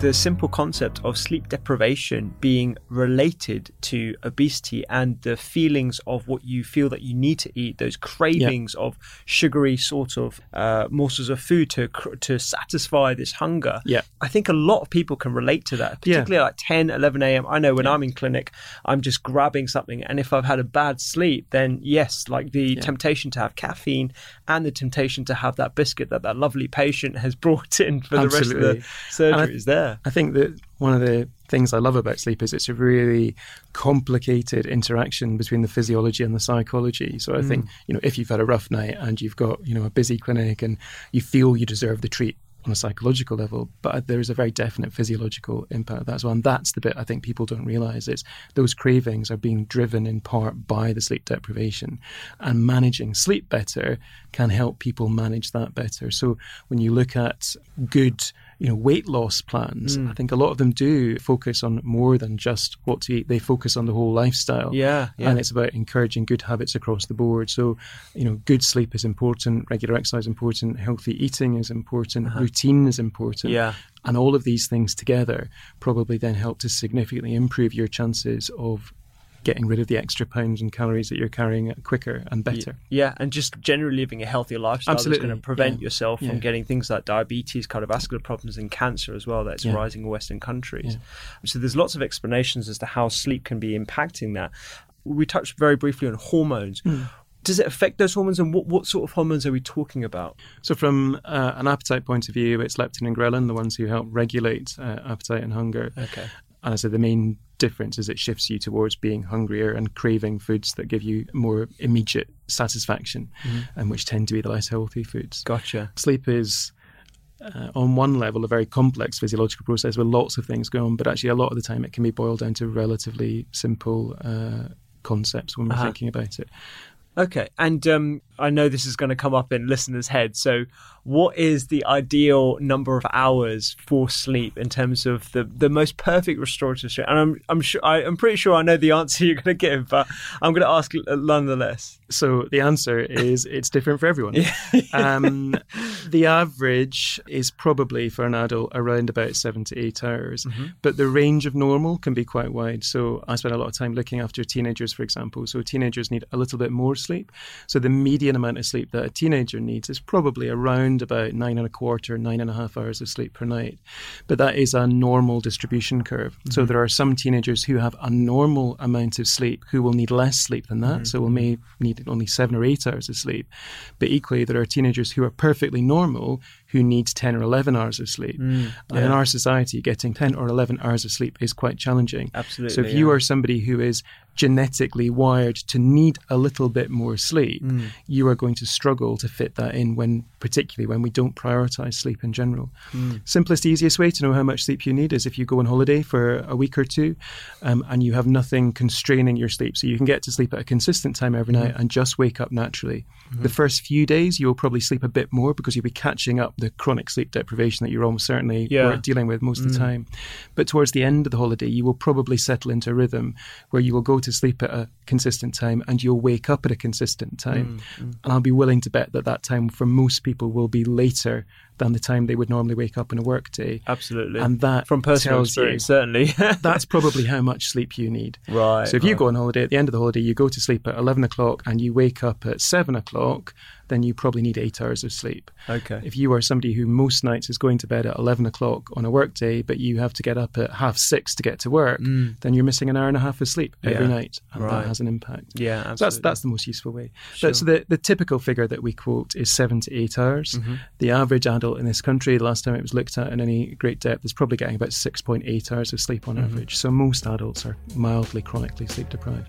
the simple concept of sleep deprivation being related to obesity and the feelings of what you feel that you need to eat, those cravings yeah. of sugary sort of uh, morsels of food to to satisfy this hunger. Yeah. I think a lot of people can relate to that, particularly yeah. like 10, 11 a.m. I know when yeah. I'm in clinic, I'm just grabbing something. And if I've had a bad sleep, then yes, like the temptation to have caffeine and the temptation to have that biscuit that that lovely patient has brought in for Absolutely. the rest of the surgery is there. I think that one of the things I love about sleep is it's a really complicated interaction between the physiology and the psychology. So I mm. think, you know, if you've had a rough night and you've got, you know, a busy clinic and you feel you deserve the treat on a psychological level, but there is a very definite physiological impact of that as well. And that's the bit I think people don't realize is those cravings are being driven in part by the sleep deprivation. And managing sleep better can help people manage that better. So when you look at good you know weight loss plans. Mm. i think a lot of them do focus on more than just what to eat. They focus on the whole lifestyle. Yeah, yeah, and it's about encouraging good habits across the board. So you know good sleep is important. Regular exercise is important. Healthy eating is important. Uh-huh. routine is important. Yeah. And all of these things together probably then help to significantly improve your chances of getting rid of the extra pounds and calories that you're carrying quicker and better. Yeah, and just generally living a healthier lifestyle Absolutely. is going to prevent yeah. yourself yeah. from getting things like diabetes, cardiovascular problems, and cancer as well. That's yeah. rising in Western countries. So there's lots of explanations as to how sleep can be impacting that. We touched very briefly on hormones. Mm does it affect those hormones and what, what sort of hormones are we talking about so from uh, an appetite point of view it's leptin and ghrelin the ones who help regulate uh, appetite and hunger okay and I said the main difference is it shifts you towards being hungrier and craving foods that give you more immediate satisfaction, mm-hmm. and which tend to be the less healthy foods. Gotcha. Sleep is. Uh, on one level, a very complex physiological process with lots of things going on, but actually, a lot of the time, it can be boiled down to relatively simple uh, concepts when we're uh-huh. thinking about it. Okay, and um, I know this is going to come up in listeners' heads. So, what is the ideal number of hours for sleep in terms of the, the most perfect restorative sleep? And I'm I'm sure I, am pretty sure I know the answer you're going to give, but I'm going to ask nonetheless. So the answer is it's different for everyone. um, the average is probably for an adult around about seven to eight hours, mm-hmm. but the range of normal can be quite wide. So I spend a lot of time looking after teenagers, for example. So teenagers need a little bit more sleep. So the median amount of sleep that a teenager needs is probably around about nine and a quarter, nine and a half hours of sleep per night. But that is a normal distribution curve. Mm-hmm. So there are some teenagers who have a normal amount of sleep who will need less sleep than that. Mm-hmm. So will may need only seven or eight hours of sleep. But equally, there are teenagers who are perfectly normal who needs 10 or 11 hours of sleep. Mm, And in our society, getting 10 or 11 hours of sleep is quite challenging. Absolutely, So if you are somebody who is genetically wired to need a little bit more sleep, Mm. you are going to struggle to fit that in when, particularly when we don't prioritize sleep in general. Mm. Simplest, easiest way to know how much sleep you need is if you go on holiday for a week or two um, and you have nothing constraining your sleep. So you can get to sleep at a consistent time every Mm-hmm. night and just wake up naturally. The first few days, you'll probably sleep a bit more because you'll be catching up the chronic sleep deprivation that you're almost certainly Yeah. dealing with most of the mm. time. But towards the end of the holiday, you will probably settle into a rhythm where you will go to sleep at a consistent time and you'll wake up at a consistent time. Mm, mm. And I'll be willing to bet that that time for most people will be later than the time they would normally wake up in a work day. Absolutely. And that from personal tells you- experience, certainly. That's probably how much sleep you need. Right, So if you go on holiday at the end of the holiday, you go to sleep at 11 o'clock and you wake up at 7 o'clock, then you probably need eight hours of sleep. Okay. If you are somebody who most nights is going to bed at 11 o'clock on a work day, but you have to get up at half six to get to work, then you're missing an hour and a half of sleep every Mm. Yeah. night. And Right. that has an impact. Yeah, So that's, that's the most useful way. But, so the, the typical figure that we quote is seven to eight hours. Mm-hmm. The average adult in this country, the last time it was looked at in any great depth, is probably getting about 6.8 hours of sleep on Mm-hmm. average. So most adults are mildly chronically sleep deprived.